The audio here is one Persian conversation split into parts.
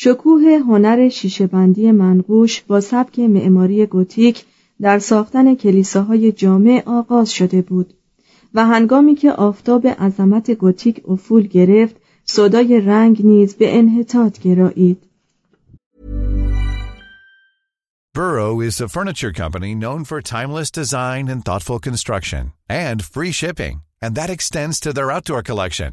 شکوه هنر شیشه‌بندی منقوش با سبک معماری گوتیک در ساختن کلیساهای جامع آغاز شده بود و هنگامی که آفتاب عظمت گوتیک افول گرفت صدای رنگ نیز به انحطاط گرایید Burrow is a furniture company known for timeless design and thoughtful construction and free shipping, and that extends to their outdoor collection.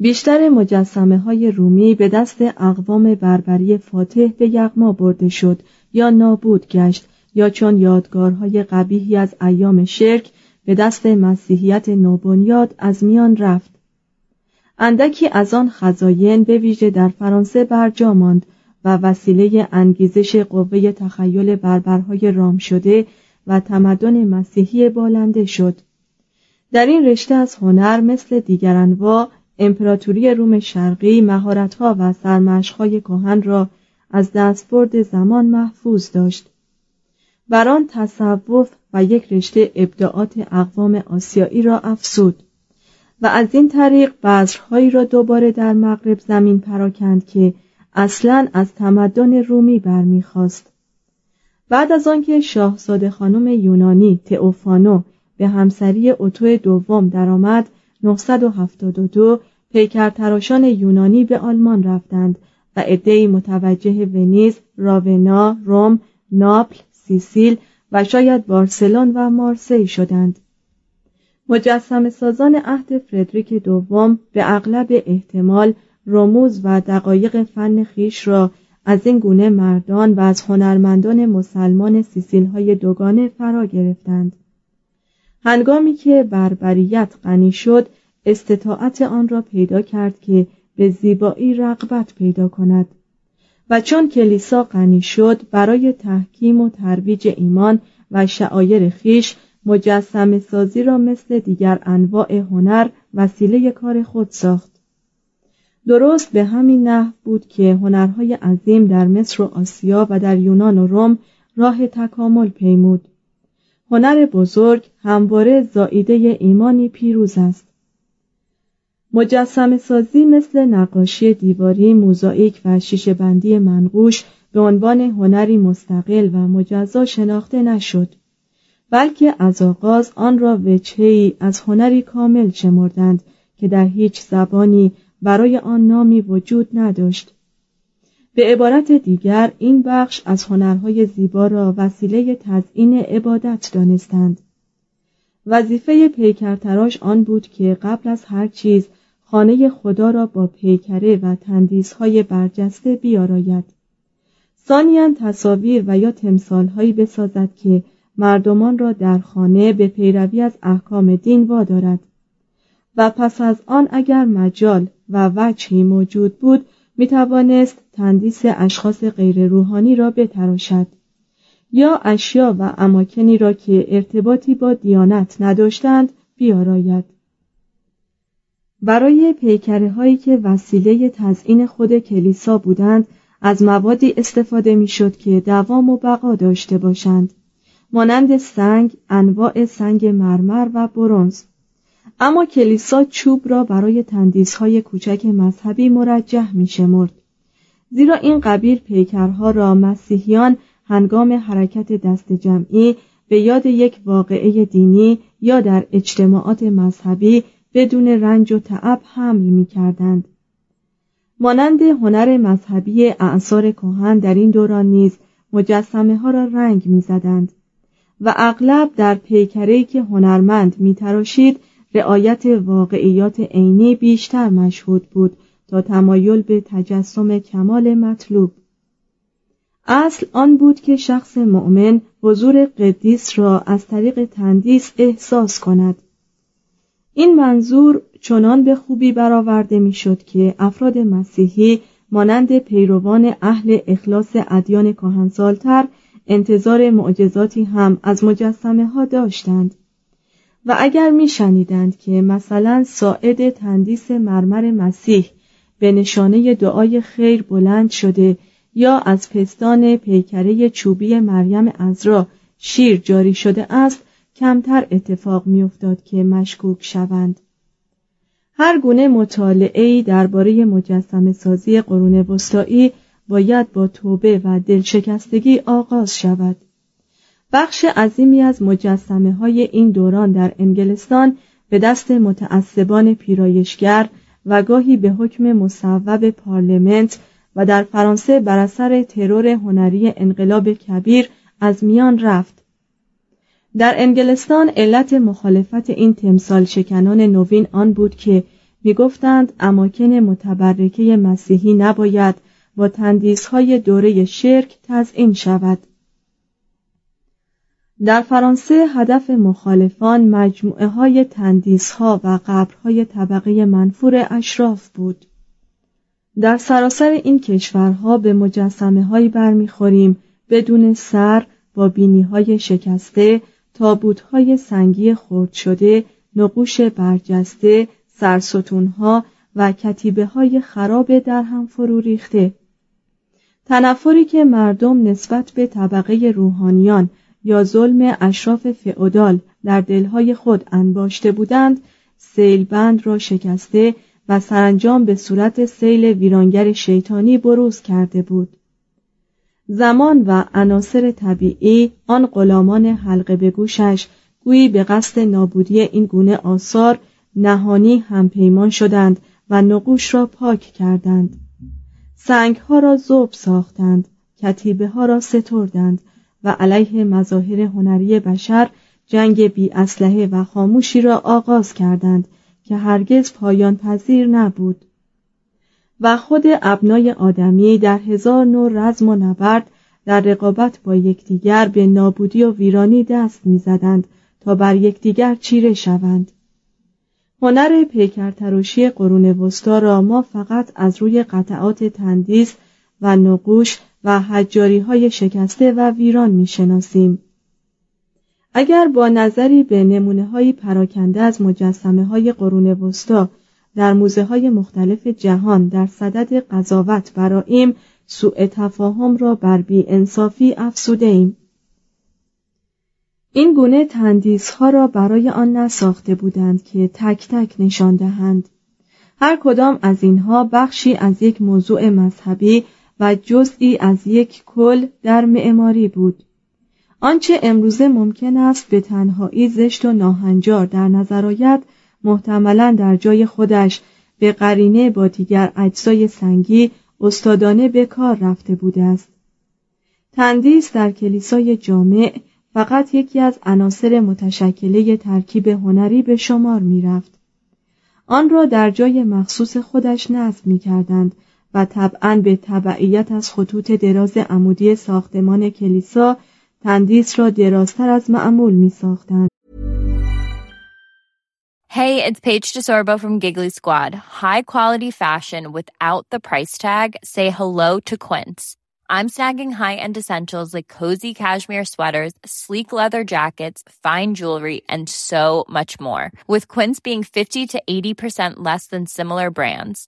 بیشتر مجسمه های رومی به دست اقوام بربری فاتح به یغما برده شد یا نابود گشت یا چون یادگارهای قبیحی از ایام شرک به دست مسیحیت نوبنیاد از میان رفت. اندکی از آن خزاین به ویژه در فرانسه برجا ماند و وسیله انگیزش قوه تخیل بربرهای رام شده و تمدن مسیحی بالنده شد. در این رشته از هنر مثل دیگر انواع امپراتوری روم شرقی مهارت‌ها و سرمشق‌های کهن را از دستبرد زمان محفوظ داشت. بر آن تصوف و یک رشته ابداعات اقوام آسیایی را افسود و از این طریق بذرهایی را دوباره در مغرب زمین پراکند که اصلا از تمدن رومی برمیخواست بعد از آنکه شاهزاده خانم یونانی تئوفانو به همسری اوتو دوم درآمد 972 پیکرتراشان یونانی به آلمان رفتند و عدهای متوجه ونیز، راونا، روم، ناپل، سیسیل و شاید بارسلون و مارسی شدند. مجسم سازان عهد فردریک دوم به اغلب احتمال رموز و دقایق فن خیش را از این گونه مردان و از هنرمندان مسلمان سیسیل های دوگانه فرا گرفتند. هنگامی که بربریت غنی شد استطاعت آن را پیدا کرد که به زیبایی رغبت پیدا کند. و چون کلیسا غنی شد برای تحکیم و ترویج ایمان و شعایر خیش مجسم سازی را مثل دیگر انواع هنر وسیله کار خود ساخت. درست به همین نحو بود که هنرهای عظیم در مصر و آسیا و در یونان و روم راه تکامل پیمود. هنر بزرگ همواره زائیده ایمانی پیروز است. مجسم سازی مثل نقاشی دیواری، موزاییک و شیشه بندی منقوش به عنوان هنری مستقل و مجزا شناخته نشد بلکه از آغاز آن را وچهی از هنری کامل شمردند که در هیچ زبانی برای آن نامی وجود نداشت. به عبارت دیگر این بخش از هنرهای زیبا را وسیله تزئین عبادت دانستند. وظیفه پیکرتراش آن بود که قبل از هر چیز خانه خدا را با پیکره و تندیسهای برجسته بیاراید. ثانیا تصاویر و یا تمثالهایی بسازد که مردمان را در خانه به پیروی از احکام دین وادارد. و پس از آن اگر مجال و وجهی موجود بود می توانست تندیس اشخاص غیر روحانی را بتراشد. یا اشیا و اماکنی را که ارتباطی با دیانت نداشتند بیاراید. برای پیکره هایی که وسیله تزئین خود کلیسا بودند از موادی استفاده می‌شد که دوام و بقا داشته باشند. مانند سنگ انواع سنگ مرمر و برونز اما کلیسا چوب را برای های کوچک مذهبی مرجح می شمرد. زیرا این قبیل پیکرها را مسیحیان هنگام حرکت دست جمعی به یاد یک واقعه دینی یا در اجتماعات مذهبی بدون رنج و تعب حمل می کردند. مانند هنر مذهبی اعثار کهن در این دوران نیز مجسمه ها را رنگ می زدند و اغلب در پیکری که هنرمند می تراشید رعایت واقعیات عینی بیشتر مشهود بود تا تمایل به تجسم کمال مطلوب. اصل آن بود که شخص مؤمن حضور قدیس را از طریق تندیس احساس کند. این منظور چنان به خوبی برآورده می‌شد که افراد مسیحی مانند پیروان اهل اخلاص ادیان کهنسالتر انتظار معجزاتی هم از مجسمه ها داشتند. و اگر میشنیدند که مثلا ساعد تندیس مرمر مسیح به نشانه دعای خیر بلند شده یا از پستان پیکره چوبی مریم ازرا شیر جاری شده است کمتر اتفاق میافتاد که مشکوک شوند. هر گونه مطالعه درباره مجسم سازی قرون وسطایی باید با توبه و دلشکستگی آغاز شود. بخش عظیمی از مجسمه های این دوران در انگلستان به دست متعصبان پیرایشگر و گاهی به حکم مصوب پارلمنت و در فرانسه بر اثر ترور هنری انقلاب کبیر از میان رفت. در انگلستان علت مخالفت این تمثال شکنان نوین آن بود که می‌گفتند اماکن متبرکه مسیحی نباید با های دوره شرک تزئین شود. در فرانسه هدف مخالفان مجموعه های تندیس ها و قبرهای طبقه منفور اشراف بود. در سراسر این کشورها به مجسمه هایی برمیخوریم بدون سر با بینی های شکسته تابوت های سنگی خرد شده نقوش برجسته ها و کتیبه های خراب در هم فرو ریخته. تنفری که مردم نسبت به طبقه روحانیان یا ظلم اشراف فئودال در دلهای خود انباشته بودند سیلبند را شکسته و سرانجام به صورت سیل ویرانگر شیطانی بروز کرده بود. زمان و عناصر طبیعی آن غلامان حلقه به گوشش گویی به قصد نابودی این گونه آثار نهانی همپیمان شدند و نقوش را پاک کردند. سنگ ها را زوب ساختند کتیبه ها را ستردند و علیه مظاهر هنری بشر جنگ بی اسلحه و خاموشی را آغاز کردند که هرگز پایان پذیر نبود. و خود ابنای آدمی در هزار نوع رزم و نبرد در رقابت با یکدیگر به نابودی و ویرانی دست می‌زدند تا بر یکدیگر چیره شوند. هنر پیکرتراشی قرون وسطا را ما فقط از روی قطعات تندیس و نقوش و حجاری های شکسته و ویران می شناسیم. اگر با نظری به نمونه های پراکنده از مجسمه های قرون وسطا در موزه های مختلف جهان در صدد قضاوت براییم سوء تفاهم را بر بی انصافی افسوده ایم. این گونه تندیس ها را برای آن نساخته بودند که تک تک نشان دهند هر کدام از اینها بخشی از یک موضوع مذهبی و جزئی از یک کل در معماری بود آنچه امروزه ممکن است به تنهایی زشت و ناهنجار در نظر آید محتملا در جای خودش به قرینه با دیگر اجزای سنگی استادانه به کار رفته بوده است تندیس در کلیسای جامع فقط یکی از عناصر متشکله ترکیب هنری به شمار می رفت. آن را در جای مخصوص خودش نصب می کردند و طبعا به تبعیت از خطوط دراز عمودی ساختمان کلیسا تندیس را درازتر از معمول می ساختند. Hey, it's Paige DeSorbo from Giggly Squad. High quality fashion without the price tag. Say hello to Quince. I'm snagging high-end essentials like cozy cashmere sweaters, sleek leather jackets, fine jewelry, and so much more. With Quince being 50 to 80% less than similar brands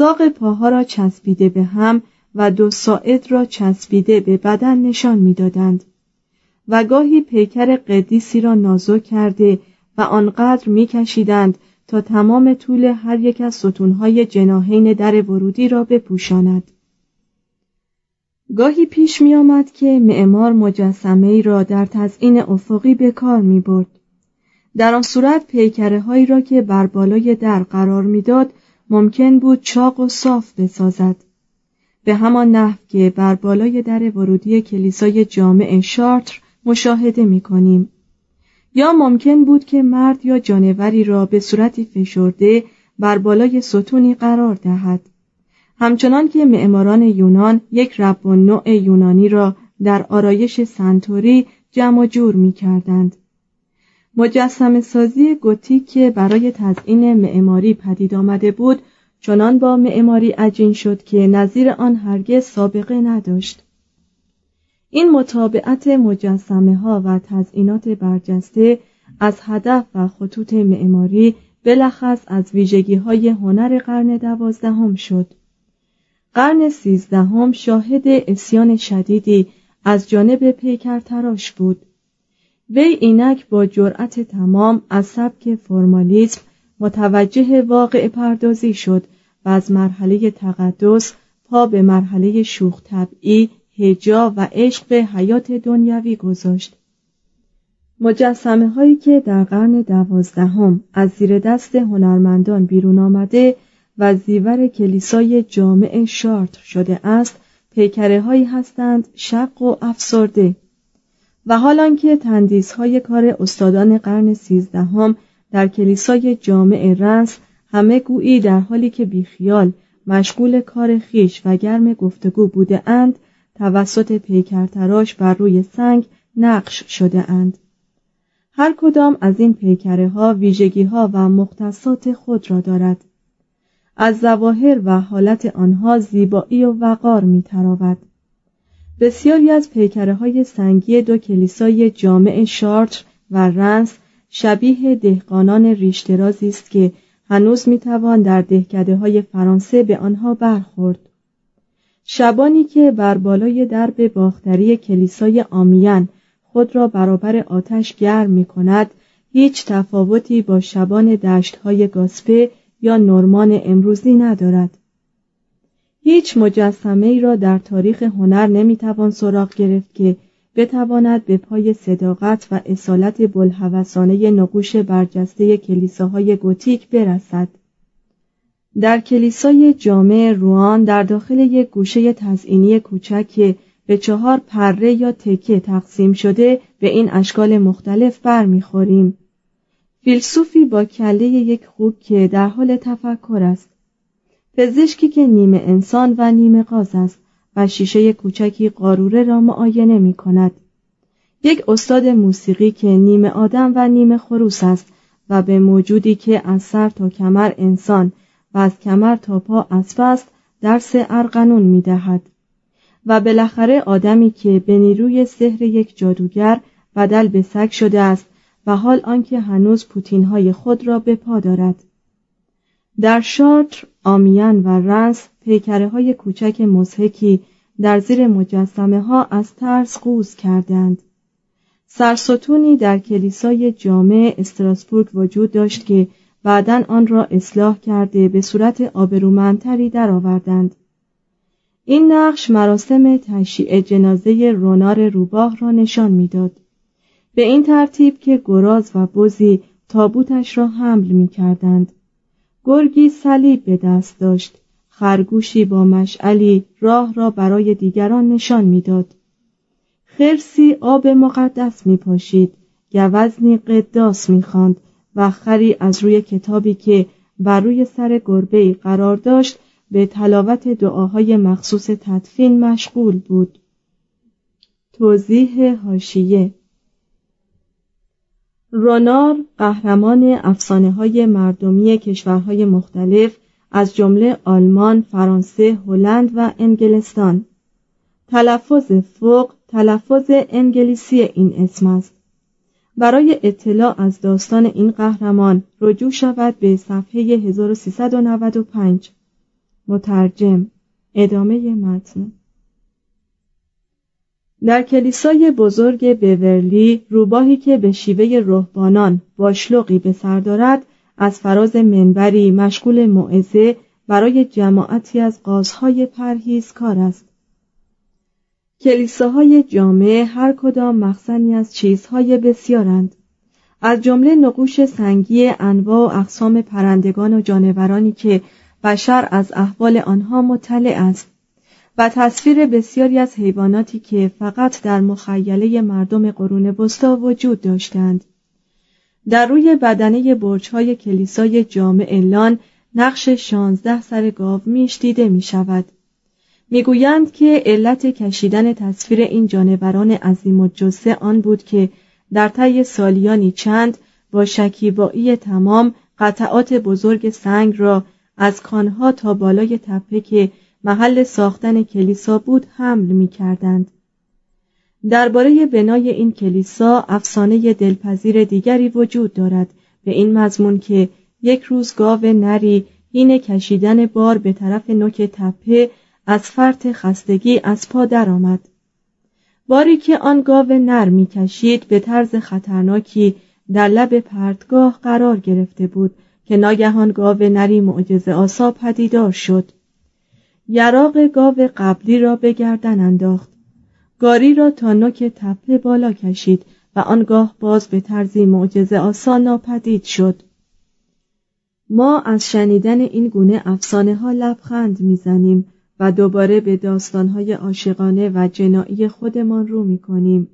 ساق پاها را چسبیده به هم و دو ساعد را چسبیده به بدن نشان می‌دادند و گاهی پیکر قدیسی را نازک کرده و آنقدر میکشیدند تا تمام طول هر یک از ستونهای جناهین در ورودی را بپوشاند گاهی پیش می آمد که معمار مجسمه ای را در تزئین افقی به کار می برد. در آن صورت پیکره هایی را که بر بالای در قرار می‌داد ممکن بود چاق و صاف بسازد به همان نحو که بر بالای در ورودی کلیسای جامع شارتر مشاهده می کنیم. یا ممکن بود که مرد یا جانوری را به صورتی فشرده بر بالای ستونی قرار دهد همچنان که معماران یونان یک رب و نوع یونانی را در آرایش سنتوری جمع جور می کردند. مجسم سازی گوتیک که برای تزئین معماری پدید آمده بود چنان با معماری عجین شد که نظیر آن هرگز سابقه نداشت. این مطابعت مجسمه ها و تزئینات برجسته از هدف و خطوط معماری بلخص از ویژگی های هنر قرن دوازدهم شد. قرن سیزدهم شاهد اسیان شدیدی از جانب پیکر تراش بود. وی اینک با جرأت تمام از سبک فرمالیسم متوجه واقع پردازی شد و از مرحله تقدس پا به مرحله شوخ طبعی هجا و عشق به حیات دنیوی گذاشت. مجسمه هایی که در قرن دوازدهم از زیر دست هنرمندان بیرون آمده و زیور کلیسای جامع شارتر شده است پیکره هایی هستند شق و افسرده. و حال آنکه تندیس های کار استادان قرن سیزدهم در کلیسای جامع رنس همه گویی در حالی که بیخیال مشغول کار خویش و گرم گفتگو بوده اند توسط پیکرتراش بر روی سنگ نقش شده اند. هر کدام از این پیکره ها ویژگی ها و مختصات خود را دارد. از زواهر و حالت آنها زیبایی و وقار می تراود. بسیاری از پیکره های سنگی دو کلیسای جامع شارتر و رنس شبیه دهقانان ریشترازی است که هنوز می‌توان در دهکده های فرانسه به آنها برخورد. شبانی که بر بالای درب باختری کلیسای آمیان خود را برابر آتش گرم می کند هیچ تفاوتی با شبان دشت های گاسپه یا نورمان امروزی ندارد. هیچ مجسمه ای را در تاریخ هنر نمی‌توان سراغ گرفت که بتواند به پای صداقت و اصالت بلحوثانه نقوش برجسته کلیساهای گوتیک برسد. در کلیسای جامع روان در داخل یک گوشه تزئینی کوچک که به چهار پره یا تکه تقسیم شده به این اشکال مختلف برمیخوریم. فیلسوفی با کله یک خوب که در حال تفکر است. پزشکی که نیمه انسان و نیمه قاز است و شیشه کوچکی قاروره را معاینه می کند. یک استاد موسیقی که نیمه آدم و نیمه خروس است و به موجودی که از سر تا کمر انسان و از کمر تا پا اسب است درس ارقنون می دهد. و بالاخره آدمی که به نیروی سحر یک جادوگر بدل به سگ شده است و حال آنکه هنوز پوتینهای خود را به پا دارد در شارتر آمیان و رنس پیکره های کوچک مزهکی در زیر مجسمه ها از ترس قوز کردند. سرستونی در کلیسای جامع استراسبورگ وجود داشت که بعدا آن را اصلاح کرده به صورت آبرومندتری درآوردند. این نقش مراسم تشییع جنازه رونار روباه را نشان می‌داد. به این ترتیب که گراز و بزی تابوتش را حمل می کردند. گرگی صلیب به دست داشت. خرگوشی با مشعلی راه را برای دیگران نشان می‌داد. خرسی آب مقدس می پاشید گوزنی قداس می خاند و خری از روی کتابی که بر روی سر گربه قرار داشت به تلاوت دعاهای مخصوص تدفین مشغول بود. توضیح هاشیه رونار قهرمان افسانه های مردمی کشورهای مختلف از جمله آلمان، فرانسه، هلند و انگلستان. تلفظ فوق تلفظ انگلیسی این اسم است. برای اطلاع از داستان این قهرمان رجوع شود به صفحه 1395 مترجم ادامه متن. در کلیسای بزرگ بورلی روباهی که به شیوه رهبانان باشلوقی به سر دارد از فراز منبری مشغول موعظه برای جماعتی از قازهای کار است. کلیساهای جامعه هر کدام مخزنی از چیزهای بسیارند. از جمله نقوش سنگی انواع و اقسام پرندگان و جانورانی که بشر از احوال آنها مطلع است. و تصویر بسیاری از حیواناتی که فقط در مخیله مردم قرون وسطا وجود داشتند. در روی بدنه برجهای کلیسای جامع لان نقش شانزده سر گاو میش دیده می شود می‌گویند که علت کشیدن تصویر این جانوران عظیم و جسه آن بود که در طی سالیانی چند با شکیبایی تمام قطعات بزرگ سنگ را از کانها تا بالای تپه که محل ساختن کلیسا بود حمل می کردند. درباره بنای این کلیسا افسانه دلپذیر دیگری وجود دارد به این مضمون که یک روز گاو نری این کشیدن بار به طرف نوک تپه از فرط خستگی از پا درآمد. باری که آن گاو نر می کشید به طرز خطرناکی در لب پرتگاه قرار گرفته بود که ناگهان گاو نری معجزه آسا پدیدار شد. یراق گاو قبلی را به گردن انداخت. گاری را تا نوک تپه بالا کشید و آنگاه باز به طرزی معجزه آسا ناپدید شد. ما از شنیدن این گونه افسانه ها لبخند می‌زنیم و دوباره به داستانهای عاشقانه و جنایی خودمان رو می‌کنیم.